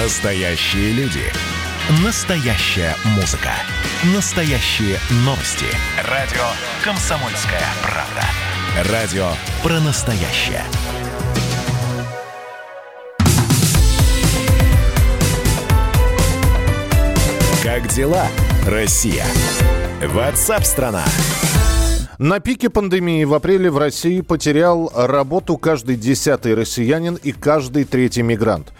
Настоящие люди. Настоящая музыка. Настоящие новости. Радио «Комсомольская правда». Радио про настоящее. Как дела, Россия? Ватсап-страна! На пике пандемии в апреле в России потерял работу каждый десятый россиянин и каждый третий мигрант.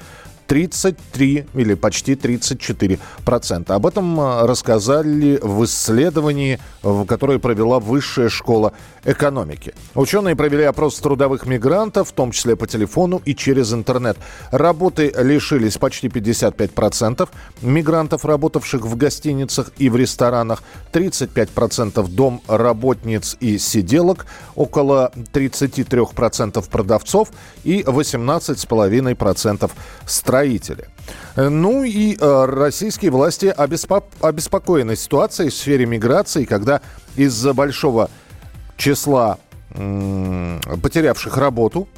33 или почти 34 процента. Об этом а, рассказали в исследовании, которое провела Высшая школа экономики. Ученые провели опрос трудовых мигрантов, в том числе по телефону и через интернет. Работы лишились почти 55 процентов мигрантов, работавших в гостиницах и в ресторанах, 35 процентов дом работниц и сиделок, около 33 процентов продавцов и 18,5 процентов строителей строители. Ну и э, российские власти обеспо- обеспокоены ситуацией в сфере миграции, когда из-за большого числа э, потерявших работу,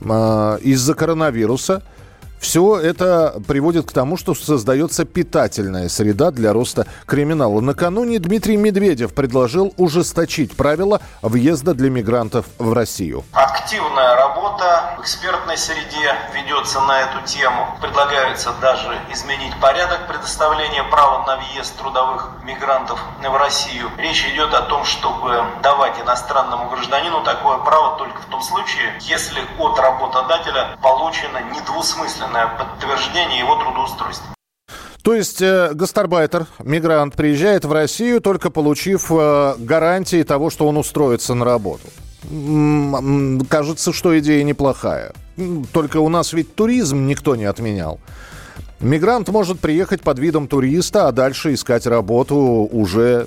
э, из-за коронавируса – все это приводит к тому, что создается питательная среда для роста криминала. Накануне Дмитрий Медведев предложил ужесточить правила въезда для мигрантов в Россию. Активная работа в экспертной среде ведется на эту тему. Предлагается даже изменить порядок предоставления права на въезд трудовых мигрантов в Россию. Речь идет о том, чтобы давать иностранному гражданину такое право только в том случае, если от работодателя получено недвусмысленно письменное подтверждение его трудоустройства. То есть э, гастарбайтер, мигрант, приезжает в Россию, только получив э, гарантии того, что он устроится на работу. Кажется, что идея неплохая. Только у нас ведь туризм никто не отменял. Мигрант может приехать под видом туриста, а дальше искать работу уже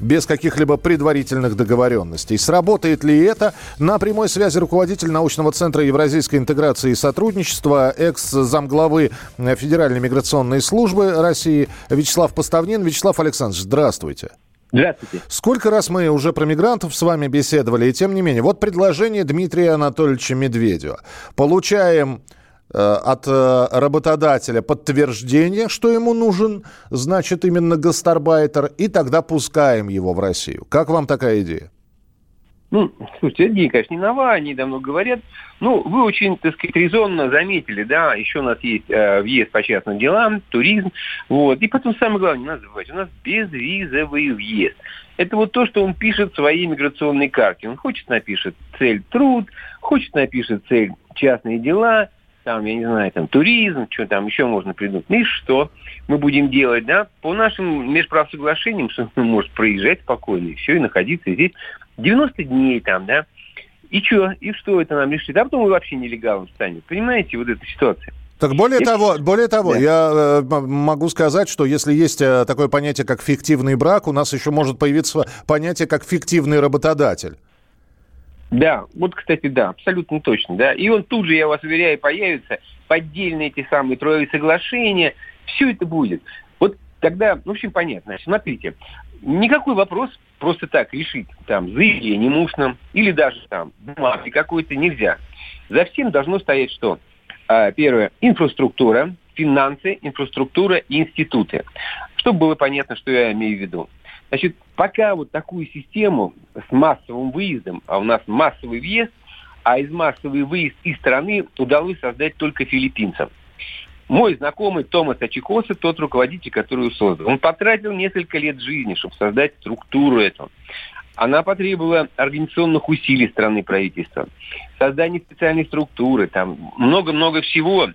без каких-либо предварительных договоренностей. Сработает ли это? На прямой связи руководитель научного центра евразийской интеграции и сотрудничества, экс-замглавы Федеральной миграционной службы России Вячеслав Поставнин. Вячеслав Александрович, здравствуйте. Здравствуйте. Сколько раз мы уже про мигрантов с вами беседовали, и тем не менее, вот предложение Дмитрия Анатольевича Медведева. Получаем Э, от э, работодателя подтверждение, что ему нужен, значит, именно гастарбайтер, и тогда пускаем его в Россию. Как вам такая идея? Ну, слушайте, эта идея, конечно, не нова, они давно говорят. Ну, вы очень, так сказать, резонно заметили, да, еще у нас есть э, въезд по частным делам, туризм, вот. И потом самое главное, не надо забывать, у нас безвизовый въезд. Это вот то, что он пишет в своей миграционной карте. Он хочет напишет цель труд, хочет напишет цель частные дела – там, я не знаю, там, туризм, что там еще можно придумать. Ну и что мы будем делать, да? По нашим межправсоглашениям, что он может проезжать спокойно, и все, и находиться здесь 90 дней там, да? И что? И что это нам решит? А потом мы вообще нелегалом станем. Понимаете, вот эта ситуация. Так более того, более того, да. я э, могу сказать, что если есть э, такое понятие, как фиктивный брак, у нас еще может появиться понятие, как фиктивный работодатель. Да, вот, кстати, да, абсолютно точно, да. И он тут же, я вас уверяю, появится поддельные эти самые трое соглашения, все это будет. Вот тогда, в общем, понятно. Смотрите, никакой вопрос просто так решить, там, заявлением устным или даже там бумагой какой-то нельзя. За всем должно стоять что? А, первое, инфраструктура, финансы, инфраструктура и институты. Чтобы было понятно, что я имею в виду. Значит, пока вот такую систему с массовым выездом, а у нас массовый въезд, а из массовый выезд из страны удалось создать только филиппинцам. Мой знакомый Томас Ачикоса, тот руководитель, который ее создал, он потратил несколько лет жизни, чтобы создать структуру эту. Она потребовала организационных усилий страны правительства, создания специальной структуры, там много-много всего,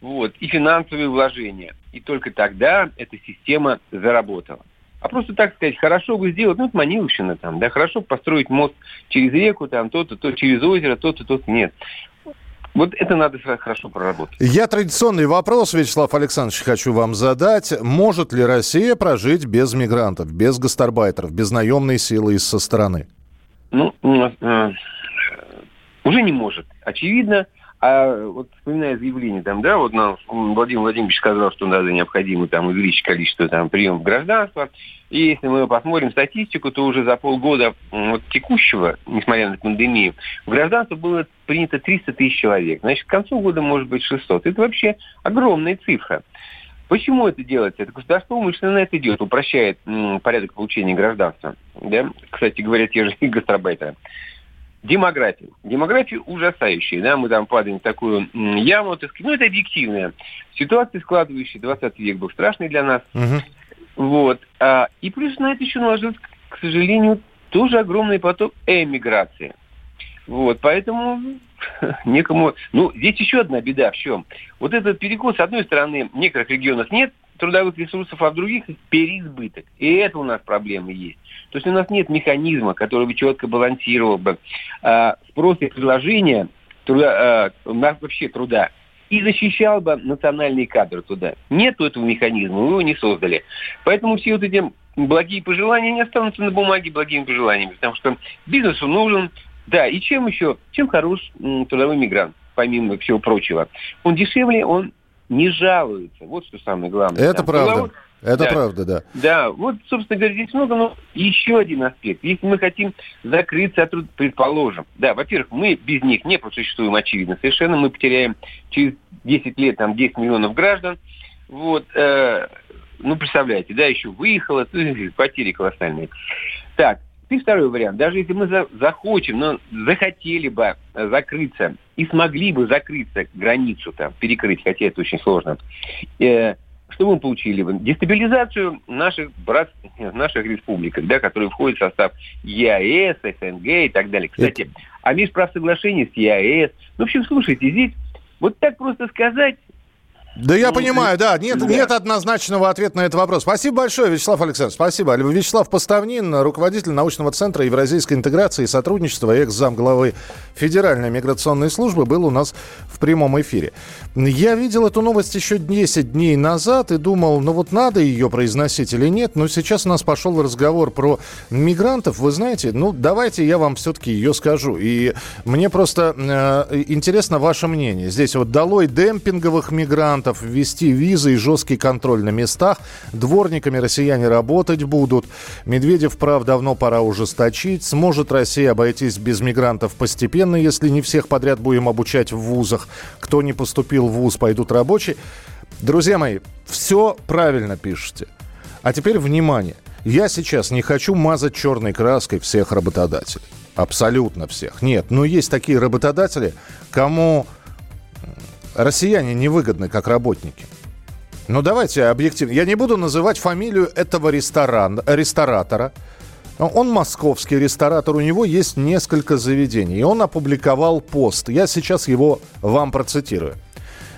вот, и финансовые вложения. И только тогда эта система заработала. А просто так сказать, хорошо бы сделать, ну, это Маниловщина там, да, хорошо построить мост через реку, там, то-то, то, через озеро, то-то, то-то, нет. Вот это надо хорошо проработать. Я традиционный вопрос, Вячеслав Александрович, хочу вам задать. Может ли Россия прожить без мигрантов, без гастарбайтеров, без наемной силы со стороны? Ну, э, уже не может. Очевидно, А вот вспоминая заявление, там, да, вот нам Владимир Владимирович сказал, что надо необходимо там увеличить количество там приемов гражданства. И если мы посмотрим статистику, то уже за полгода вот, текущего, несмотря на пандемию, в гражданство было принято 300 тысяч человек. Значит, к концу года может быть 600. Это вообще огромная цифра. Почему это делается? Это государство умышленно это идет, упрощает м, порядок получения гражданства. Да? Кстати говоря, те же гастробайтеры. Демография. Демография ужасающая. Да? Мы там падаем в такую яму. Так сказать. Ну, это объективная ситуация, складывающая 20 век был страшный для нас. Угу. Вот. А, и плюс на это еще наложился, к сожалению, тоже огромный поток эмиграции. Вот, поэтому некому... Ну, здесь еще одна беда в чем. Вот этот перекос, с одной стороны, в некоторых регионах нет трудовых ресурсов, а в других переизбыток. И это у нас проблемы есть. То есть у нас нет механизма, который бы четко балансировал бы э, спрос и предложение труда, э, вообще труда и защищал бы национальные кадры туда. Нет этого механизма, мы его не создали. Поэтому все вот эти благие пожелания не останутся на бумаге благими пожеланиями, потому что бизнесу нужен, да, и чем еще? Чем хорош трудовой мигрант, помимо всего прочего? Он дешевле, он не жалуется. Вот что самое главное. Это Там, правда. Это да. правда, да. Да, вот, собственно говоря, здесь много, но еще один аспект. Если мы хотим закрыться от труд, предположим, да, во-первых, мы без них не просуществуем, очевидно, совершенно. Мы потеряем через 10 лет там 10 миллионов граждан. Вот, э, ну, представляете, да, еще выехало, потери колоссальные. Так, и второй вариант. Даже если мы за, захочем, но захотели бы закрыться и смогли бы закрыться границу там, перекрыть, хотя это очень сложно, э, что мы получили бы? Дестабилизацию наших брат, наших республик, да, которые входят в состав ЕАЭС, СНГ и так далее. Кстати, это... а межправ соглашение с ЕАЭС. Ну, в общем, слушайте, здесь вот так просто сказать, да я ну, понимаю, да. Нет, да. нет однозначного ответа на этот вопрос. Спасибо большое, Вячеслав Александрович. Спасибо. Вячеслав Поставнин, руководитель научного центра евразийской интеграции и сотрудничества, экс-зам главы Федеральной миграционной службы, был у нас в прямом эфире. Я видел эту новость еще 10 дней назад и думал, ну вот надо ее произносить или нет. Но сейчас у нас пошел разговор про мигрантов. Вы знаете, ну давайте я вам все-таки ее скажу. И мне просто э, интересно ваше мнение. Здесь вот долой демпинговых мигрантов, мигрантов, ввести визы и жесткий контроль на местах. Дворниками россияне работать будут. Медведев прав давно пора ужесточить. Сможет Россия обойтись без мигрантов постепенно, если не всех подряд будем обучать в вузах. Кто не поступил в вуз, пойдут рабочие. Друзья мои, все правильно пишете. А теперь внимание. Я сейчас не хочу мазать черной краской всех работодателей. Абсолютно всех. Нет, но есть такие работодатели, кому россияне невыгодны как работники. Ну, давайте объективно. Я не буду называть фамилию этого ресторан, ресторатора. Он московский ресторатор, у него есть несколько заведений. И он опубликовал пост. Я сейчас его вам процитирую.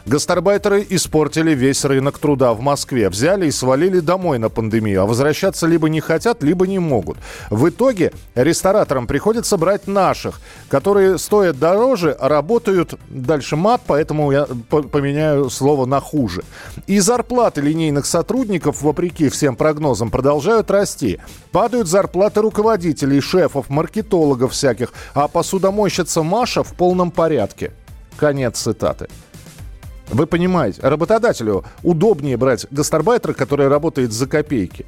Гастарбайтеры испортили весь рынок труда в Москве. Взяли и свалили домой на пандемию. А возвращаться либо не хотят, либо не могут. В итоге рестораторам приходится брать наших, которые стоят дороже, а работают дальше мат, поэтому я поменяю слово на хуже. И зарплаты линейных сотрудников, вопреки всем прогнозам, продолжают расти. Падают зарплаты руководителей, шефов, маркетологов всяких, а посудомойщица Маша в полном порядке. Конец цитаты. Вы понимаете, работодателю удобнее брать гастарбайтера, который работает за копейки,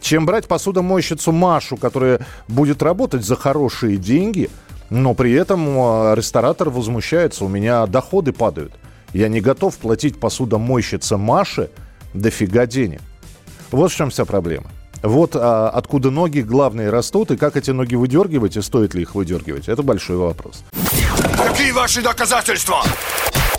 чем брать посудомойщицу Машу, которая будет работать за хорошие деньги, но при этом а, ресторатор возмущается, у меня доходы падают. Я не готов платить посудомойщице Маше дофига денег. Вот в чем вся проблема. Вот а, откуда ноги главные растут, и как эти ноги выдергивать, и стоит ли их выдергивать, это большой вопрос. Какие ваши доказательства?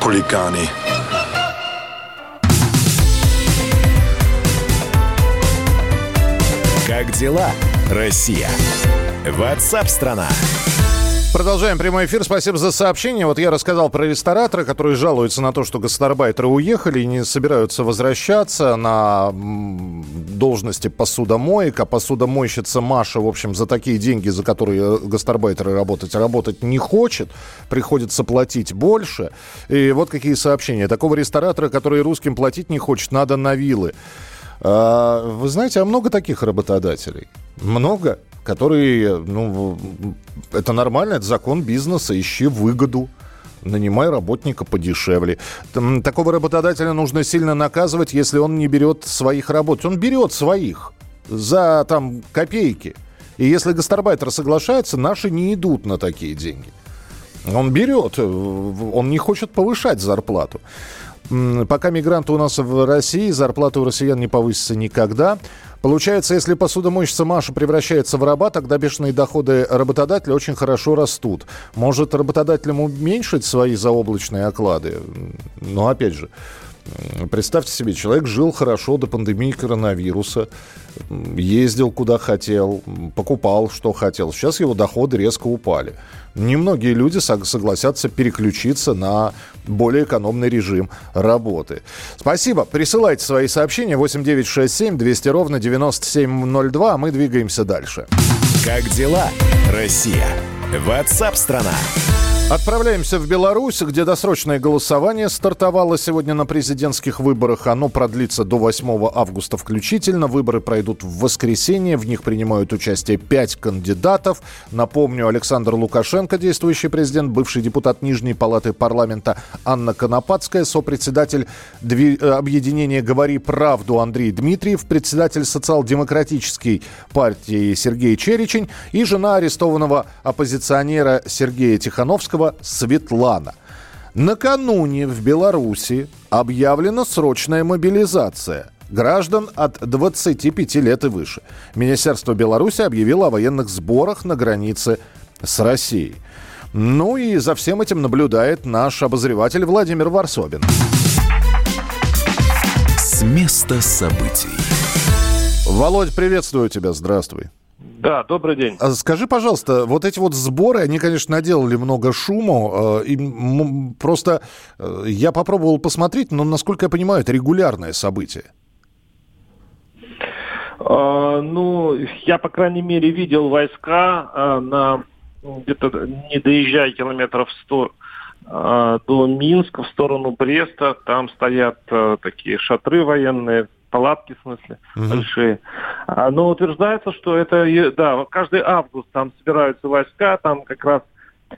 Хулиганы. Как дела, Россия? Ватсап-страна! Продолжаем прямой эфир. Спасибо за сообщение. Вот я рассказал про ресторатора, которые жалуются на то, что гастарбайтеры уехали и не собираются возвращаться на должности посудомоек. А посудомойщица Маша, в общем, за такие деньги, за которые гастарбайтеры работать, работать не хочет. Приходится платить больше. И вот какие сообщения. Такого ресторатора, который русским платить не хочет, надо на вилы. А, вы знаете, а много таких работодателей? Много которые, ну, это нормально, это закон бизнеса, ищи выгоду нанимай работника подешевле. Такого работодателя нужно сильно наказывать, если он не берет своих работ. Он берет своих за там копейки. И если гастарбайтер соглашается, наши не идут на такие деньги. Он берет, он не хочет повышать зарплату. Пока мигранты у нас в России, зарплата у россиян не повысится никогда. Получается, если посудомойщица Маша превращается в раба, тогда бешеные доходы работодателя очень хорошо растут. Может работодателям уменьшить свои заоблачные оклады? Но опять же, Представьте себе, человек жил хорошо до пандемии коронавируса, ездил куда хотел, покупал, что хотел. Сейчас его доходы резко упали. Немногие люди согласятся переключиться на более экономный режим работы. Спасибо. Присылайте свои сообщения 8967 200 ровно 9702, а мы двигаемся дальше. Как дела, Россия? Ватсап-страна! Отправляемся в Беларусь, где досрочное голосование стартовало сегодня на президентских выборах. Оно продлится до 8 августа включительно. Выборы пройдут в воскресенье. В них принимают участие пять кандидатов. Напомню, Александр Лукашенко, действующий президент, бывший депутат Нижней палаты парламента Анна Конопадская, сопредседатель дви- э, объединения «Говори правду» Андрей Дмитриев, председатель социал-демократической партии Сергей Черечень и жена арестованного оппозиционера Сергея Тихановского Зеленского Светлана. Накануне в Беларуси объявлена срочная мобилизация граждан от 25 лет и выше. Министерство Беларуси объявило о военных сборах на границе с Россией. Ну и за всем этим наблюдает наш обозреватель Владимир Варсобин. С места событий. Володь, приветствую тебя, здравствуй. Да, добрый день. А скажи, пожалуйста, вот эти вот сборы, они, конечно, наделали много шуму. Э, и просто э, я попробовал посмотреть, но, насколько я понимаю, это регулярное событие. А, ну, я, по крайней мере, видел войска а, на где-то не доезжая километров 100 до Минска в сторону Бреста. Там стоят э, такие шатры военные, палатки, в смысле, угу. большие. А, но утверждается, что это, да, каждый август там собираются войска, там как раз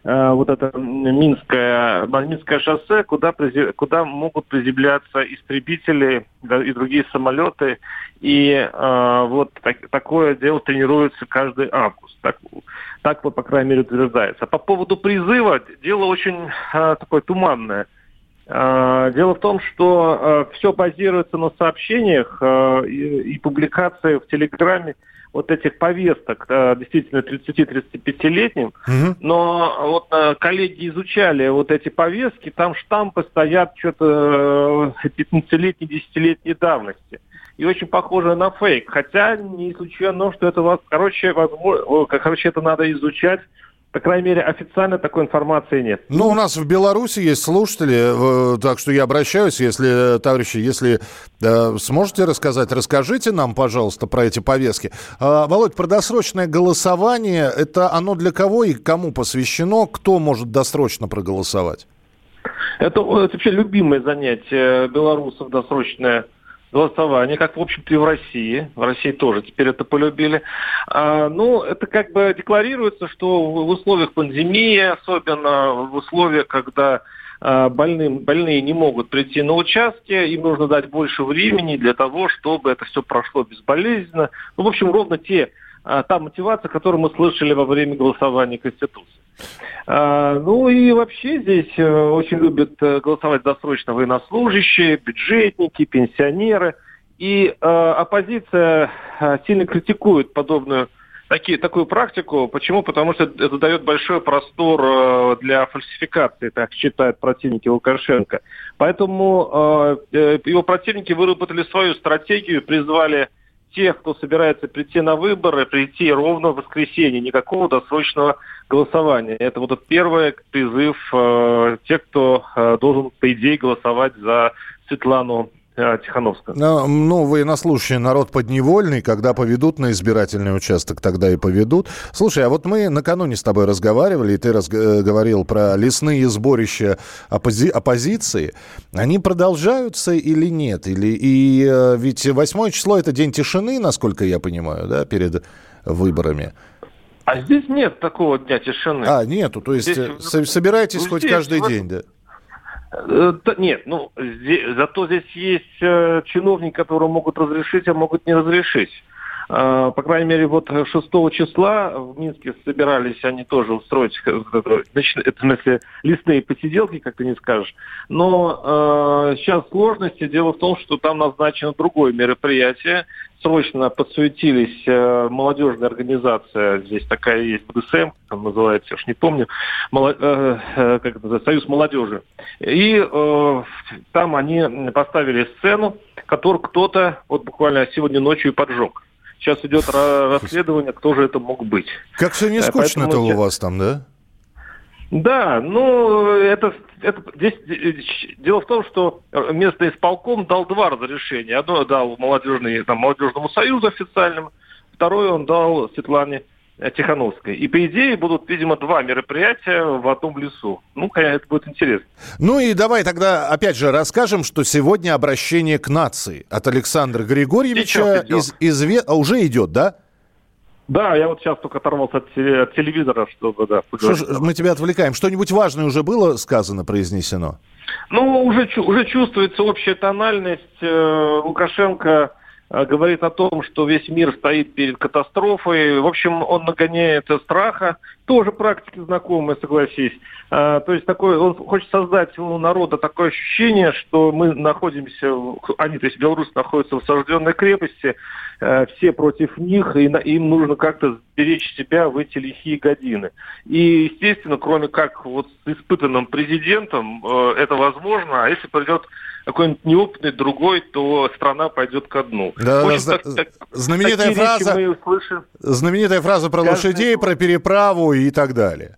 э, вот это Минское, Минское шоссе, куда, куда могут приземляться истребители да, и другие самолеты. И э, вот так, такое дело тренируется каждый август. Так, так вот, по крайней мере, утверждается. По поводу призыва, дело очень э, такое туманное. А, дело в том, что а, все базируется на сообщениях а, и публикации в Телеграме вот этих повесток, действительно 30-35-летним, угу. но вот коллеги изучали вот эти повестки, там штампы стоят что-то 15-летней, 10-летней давности. И очень похоже на фейк. Хотя не исключено, что это вас, короче, возможно, короче, это надо изучать по крайней мере, официально такой информации нет. Ну, у нас в Беларуси есть слушатели, э, так что я обращаюсь, если, товарищи, если э, сможете рассказать, расскажите нам, пожалуйста, про эти повестки. Э, Володь, про досрочное голосование, это оно для кого и кому посвящено? Кто может досрочно проголосовать? Это, это вообще любимое занятие белорусов, досрочное голосование, как, в общем-то, и в России. В России тоже теперь это полюбили. А, ну, это как бы декларируется, что в условиях пандемии, особенно в условиях, когда а, больным, больные не могут прийти на участки, им нужно дать больше времени для того, чтобы это все прошло безболезненно. Ну, в общем, ровно те, а, та мотивация, которую мы слышали во время голосования Конституции. А, ну и вообще здесь э, очень любят э, голосовать досрочно военнослужащие, бюджетники, пенсионеры. И э, оппозиция сильно критикует подобную такие, такую практику. Почему? Потому что это дает большой простор для фальсификации, так считают противники Лукашенко. Поэтому его противники выработали свою стратегию, призвали тех, кто собирается прийти на выборы, прийти ровно в воскресенье, никакого досрочного голосования. Это вот этот первый призыв э, тех, кто э, должен, по идее, голосовать за Светлану э, Тихановскую. Ну, ну, военнослужащий народ подневольный, когда поведут на избирательный участок, тогда и поведут. Слушай, а вот мы накануне с тобой разговаривали, и ты раз, э, говорил про лесные сборища оппози- оппозиции. Они продолжаются или нет? Или, и э, ведь 8 число это день тишины, насколько я понимаю, да, перед выборами. А здесь нет такого дня тишины. А, нету, то есть Здесь- со- собираетесь ну, хоть здесь каждый вот- день, да? Э, Нет, ну, здесь- зато здесь есть э, чиновники, которые могут разрешить, а могут не разрешить. Э, По крайней мере, вот 6 числа в Минске собирались они тоже устроить, это, в смысле, лесные посиделки, как ты не скажешь. Но э, сейчас сложности. Дело в том, что там назначено другое мероприятие. Срочно подсуетились э, молодежная организация, здесь такая есть, БДСМ, она называется, я уж не помню, Моло- э, э, как это называется, Союз молодежи. И э, там они поставили сцену, которую кто-то вот буквально сегодня ночью и поджег. Сейчас идет ра- расследование, кто же это мог быть. Как все не Э, скучно-то у вас там, да? Да, ну, это, это здесь э, дело в том, что местный исполком дал два разрешения. Одно дал молодежный, там, молодежному союзу официальному, второе он дал Светлане Тихановской. И, по идее, будут, видимо, два мероприятия в одном лесу. Ну, конечно, это будет интересно. Ну и давай тогда опять же расскажем, что сегодня обращение к нации от Александра Григорьевича идет. из, изве- а, уже идет, да? Да, я вот сейчас только оторвался от, от телевизора, чтобы, да, Что ж, мы тебя отвлекаем. Что-нибудь важное уже было сказано, произнесено? Ну, уже, уже чувствуется общая тональность. Э, Лукашенко э, говорит о том, что весь мир стоит перед катастрофой. В общем, он нагоняет страха. Тоже практики знакомые, согласись. Э, То есть такой, он хочет создать у народа такое ощущение, что мы находимся, они, то есть белорусы находятся в осажденной крепости, э, все против них, и им нужно как-то беречь себя в эти лихие годины. И, естественно, кроме как вот с испытанным президентом э, это возможно, а если придет какой-нибудь неопытный другой, то страна пойдет ко дну. Да, общем, зна- так- так- знаменитая фраза- мы. Знаменитая фраза про лошадей, год. про переправу и так далее.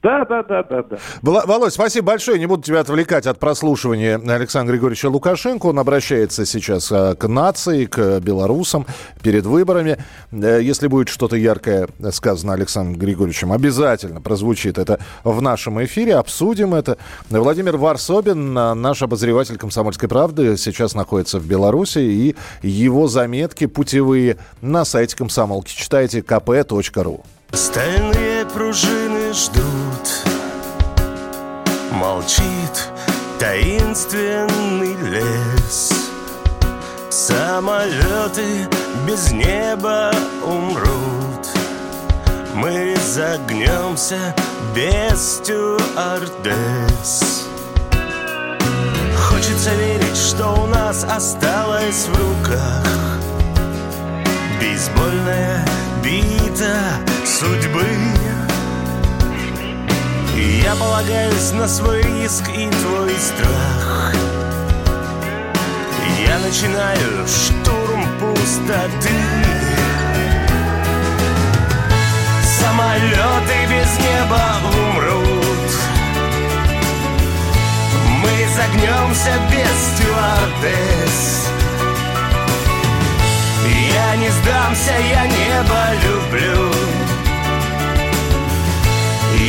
Да, да, да, да, да. Володь, спасибо большое. Не буду тебя отвлекать от прослушивания Александра Григорьевича Лукашенко. Он обращается сейчас э, к нации, к белорусам перед выборами. Э, Если будет что-то яркое сказано Александром Григорьевичем, обязательно прозвучит это в нашем эфире. Обсудим это. Владимир Варсобин, э, наш обозреватель «Комсомольской правды», сейчас находится в Беларуси. И его заметки путевые на сайте комсомолки. Читайте kp.ru. Стальные пружины ждут. Молчит таинственный лес. Самолеты без неба умрут. Мы загнемся без стюардесс. Хочется верить, что у нас осталось в руках. Бейсбольная бита судьбы. Я полагаюсь на свой риск и твой страх. Я начинаю штурм пустоты. Самолеты без неба умрут. Мы загнемся без стюардесс. Я не сдамся, я небо люблю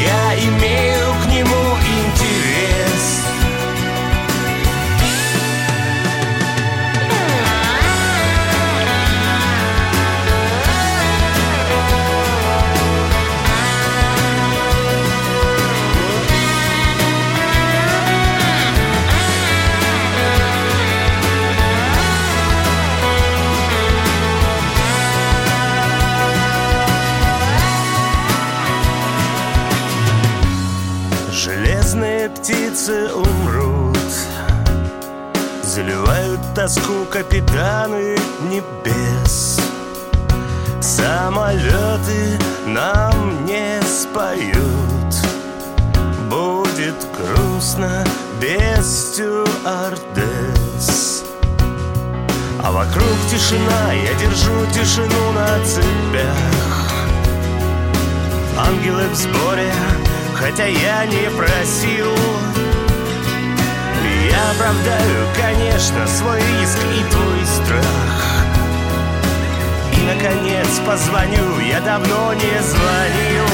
Я имею к нему тишина, я держу тишину на цепях. Ангелы в сборе, хотя я не просил. Я оправдаю, конечно, свой риск и твой страх. И, наконец, позвоню, я давно не звонил.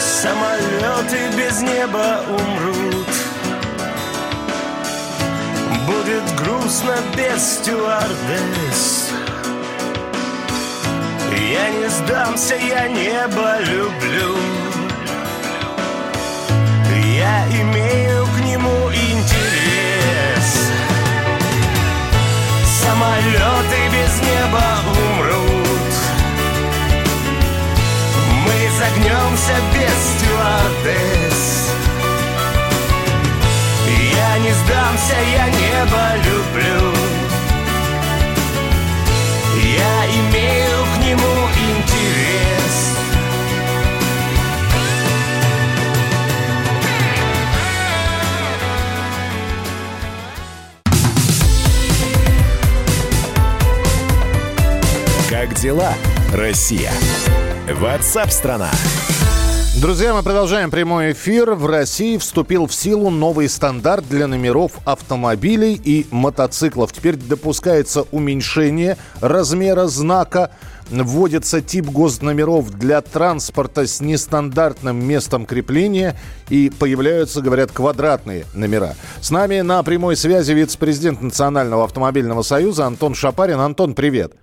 Самолеты без неба умрут Будет грустно без стюардесс. Я не сдамся, я небо люблю. Я имею к нему интерес. Самолеты без неба умрут. Мы загнемся без стюардесс Я не сдамся, я небо люблю Я имею к нему интерес Как дела, Россия? Ватсап-страна! Друзья, мы продолжаем прямой эфир. В России вступил в силу новый стандарт для номеров автомобилей и мотоциклов. Теперь допускается уменьшение размера знака. Вводится тип госномеров для транспорта с нестандартным местом крепления. И появляются, говорят, квадратные номера. С нами на прямой связи вице-президент Национального автомобильного союза Антон Шапарин. Антон, привет.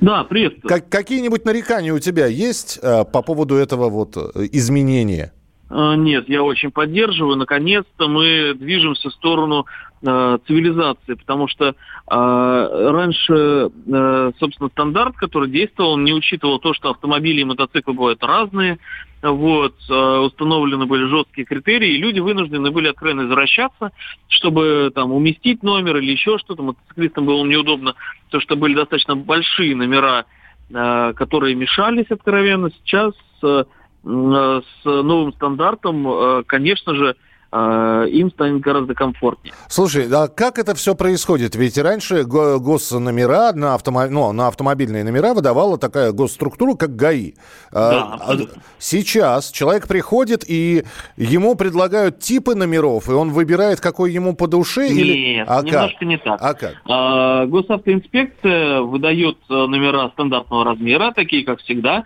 Да, привет. Как, какие-нибудь нарекания у тебя есть э, по поводу этого вот э, изменения? Э, Нет, я очень поддерживаю. Наконец-то мы движемся в сторону э, цивилизации, потому что э, раньше, э, собственно, стандарт, который действовал, не учитывал то, что автомобили и мотоциклы бывают разные. Вот, э, установлены были жесткие критерии, и люди вынуждены были откровенно извращаться, чтобы там уместить номер или еще что-то. Мотоциклистам было неудобно, то что были достаточно большие номера, э, которые мешались откровенно. Сейчас э, с новым стандартом, э, конечно же, э, им станет гораздо комфортнее. Слушай, а как это все происходит? Ведь раньше го- госномера на, автомо... ну, на автомобильные номера выдавала такая госструктура, как ГАИ. А, Да, а абсолютно. сейчас человек приходит, и ему предлагают типы номеров, и он выбирает, какой ему по душе? или... Нет, а как? немножко не так. А как? А, Госавтоинспекция выдает э, номера стандартного размера, такие как всегда.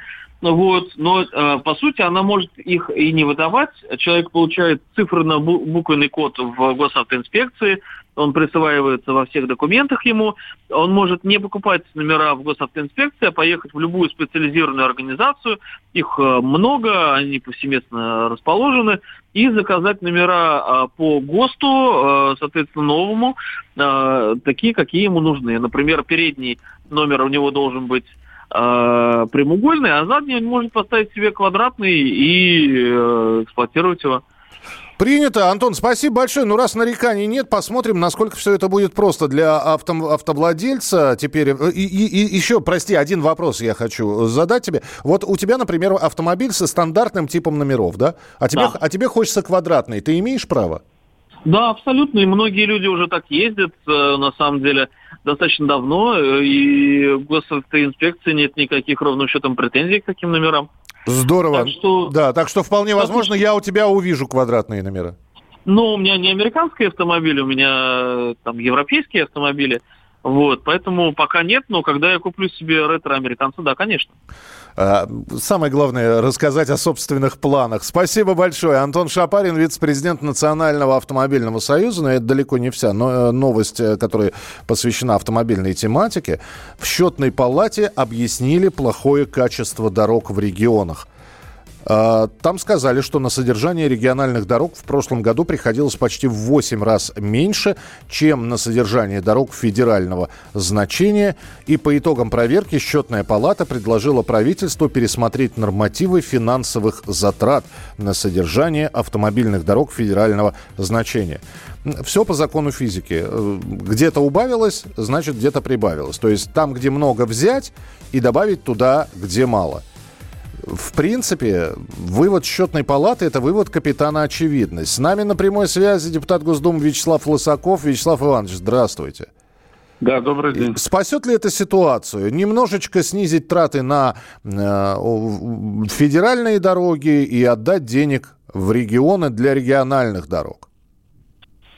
Вот, но э, по сути она может их и не выдавать. Человек получает цифрно-буквенный код в госавтоинспекции, он присваивается во всех документах ему. Он может не покупать номера в госавтоинспекции, а поехать в любую специализированную организацию. Их э, много, они повсеместно расположены. И заказать номера э, по ГОСТу, э, соответственно, новому, такие, какие ему нужны. Например, передний номер у него должен быть э, прямоугольный, а задний он может поставить себе квадратный и э, эксплуатировать его. Принято. Антон, спасибо большое. Ну, раз нареканий нет, посмотрим, насколько все это будет просто для авто- автовладельца. Теперь э, и, и- и еще, прости, один вопрос я хочу задать тебе. Вот у тебя, например, автомобиль со стандартным типом номеров, да? А тебе, Да. а тебе хочется квадратный. Ты имеешь право? Да, абсолютно. И многие люди уже так ездят, э, на самом деле, достаточно давно. э, И в госавтоинспекции нет никаких ровным счетом претензий к таким номерам. Здорово. Так что- Да, так что вполне возможно, я у тебя увижу квадратные номера. Но у меня не американские автомобили, у меня э, там европейские автомобили. Вот, поэтому пока нет, но когда я куплю себе ретро-американца, да, конечно. А, Самое главное рассказать о собственных планах. Спасибо большое. Антон Шапарин, вице-президент Национального автомобильного союза. Но это далеко не вся э, новость, э, которая посвящена автомобильной тематике. В счетной палате объяснили плохое качество дорог в регионах. А, Там сказали, что на содержание региональных дорог в прошлом году приходилось почти в 8 раз меньше, чем на содержание дорог федерального значения. И по итогам проверки счетная палата предложила правительству пересмотреть нормативы финансовых затрат на содержание автомобильных дорог федерального значения. Все по закону физики. Э, Где-то убавилось, значит где-то прибавилось. То есть там, где много взять, и добавить туда, где мало. В принципе, вывод счетной палаты – это вывод капитана очевидность. С нами на прямой связи депутат Госдумы Вячеслав Лысаков. Вячеслав Иванович, здравствуйте. Да, добрый день. Спасет ли это ситуацию? Немножечко снизить траты на э, федеральные дороги и отдать денег в регионы для региональных дорог?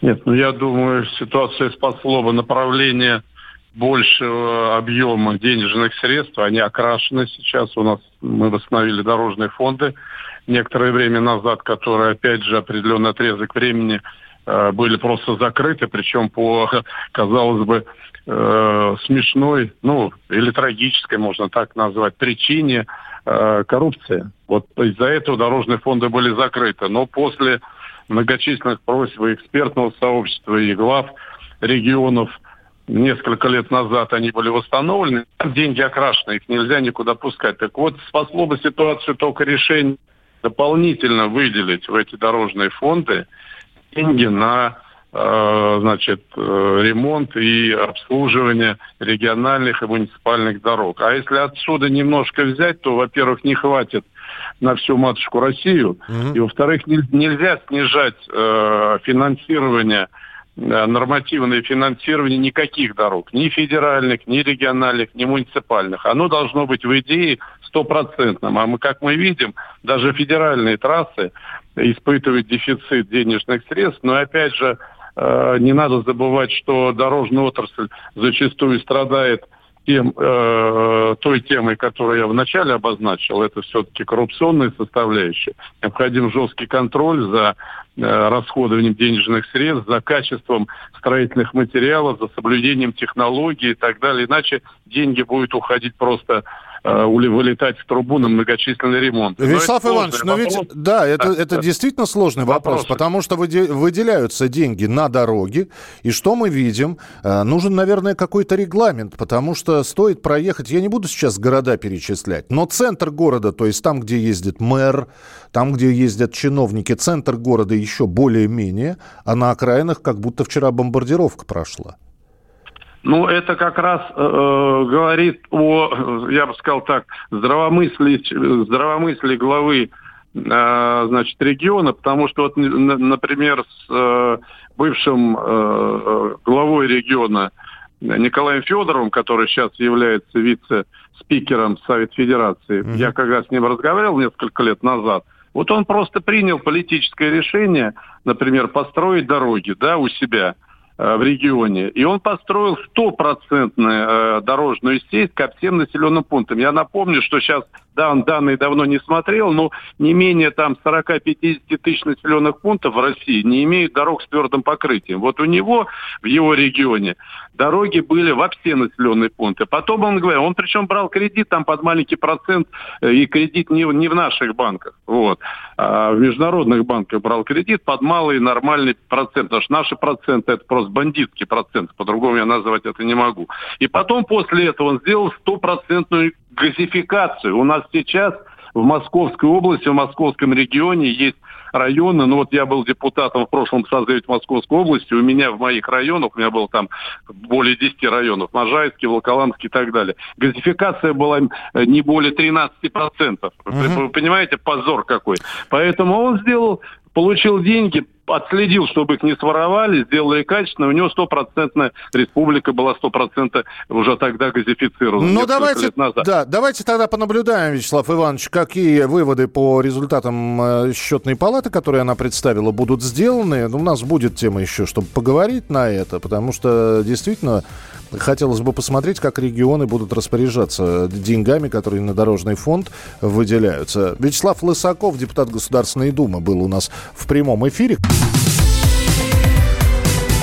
Нет, ну я думаю, ситуация спасло бы направление большего объема денежных средств. Они окрашены сейчас. У нас мы восстановили дорожные фонды некоторое время назад, которые, опять же, определенный отрезок времени э, были просто закрыты, причем по, казалось бы, э, смешной, ну, или трагической, можно так назвать, причине э, коррупции. Вот из-за этого дорожные фонды были закрыты. Но после многочисленных просьб и экспертного сообщества и глав регионов несколько лет назад они были восстановлены. Деньги окрашены, их нельзя никуда пускать. Так вот, спасло бы ситуацию только решение дополнительно выделить в эти дорожные фонды деньги на э, значит, э, ремонт и обслуживание региональных и муниципальных дорог. А если отсюда немножко взять, то, во-первых, не хватит на всю матушку Россию, и, во-вторых, не- нельзя снижать э, финансирование нормативное финансирование никаких дорог, ни федеральных, ни региональных, ни муниципальных. Оно должно быть в идее стопроцентным. А мы, как мы видим, даже федеральные трассы испытывают дефицит денежных средств. Но опять же, э, не надо забывать, что дорожная отрасль зачастую страдает тем, э, той темой, которую я вначале обозначил, это все-таки коррупционная составляющая. Необходим жесткий контроль за э, расходованием денежных средств, за качеством строительных материалов, за соблюдением технологий и так далее. Иначе деньги будут уходить просто вылетать в трубу на многочисленный ремонт. Но Вячеслав это Иванович, ну ведь, вопрос. да, это, Да, это да. действительно сложный вопрос, Вопросы. потому что выде- выделяются деньги на дороги, и что мы видим? Э, Нужен, наверное, какой-то регламент, потому что стоит проехать, я не буду сейчас города перечислять, но центр города, то есть там, где ездит мэр, там, где ездят чиновники, центр города еще более-менее, а на окраинах как будто вчера бомбардировка прошла. Ну, это как раз э, э, говорит о, я бы сказал так, здравомыслии, здравомыслии главы э, значит, региона, потому что, вот, например, с э, бывшим э, э, главой региона Николаем Федоровым, который сейчас является вице-спикером Совет Федерации, я как раз с ним разговаривал несколько лет назад, вот он просто принял политическое решение, например, построить дороги да, у себя в регионе. И он построил стопроцентную э, дорожную сеть ко всем населенным пунктам. Я напомню, что сейчас, да, он данные давно не смотрел, но не менее там 40-50 тысяч населенных пунктов в России не имеют дорог с твердым покрытием. Вот у него, в его регионе, дороги были во все населенные пункты. Потом он говорил, он причем брал кредит там под маленький процент, э, и кредит не, не в наших банках, вот, а в международных банках брал кредит под малый нормальный процент, потому что наши проценты это просто бандитский процент, по-другому я назвать это не могу. И потом после этого он сделал стопроцентную газификацию. У нас сейчас в Московской области, в Московском регионе есть районы, ну вот я был депутатом в прошлом созыве Московской области, у меня в моих районах, у меня было там более 10 районов, Можайский, Волоколамский и так далее. Газификация была э, не более 13%. Вы, вы понимаете, позор какой. Поэтому он сделал, получил деньги, отследил, чтобы их не своровали, сделали качественно, у него стопроцентная республика была стопроцентно уже тогда газифицирована. Ну, давайте, да, давайте тогда понаблюдаем, Вячеслав Иванович, какие выводы по результатам э, счетной палаты, которые она представила, будут сделаны. У нас будет тема еще, чтобы поговорить на это, потому что действительно хотелось бы посмотреть, как регионы будут распоряжаться деньгами, которые на дорожный фонд выделяются. Вячеслав Лысаков, депутат Государственной Думы, был у нас в прямом эфире.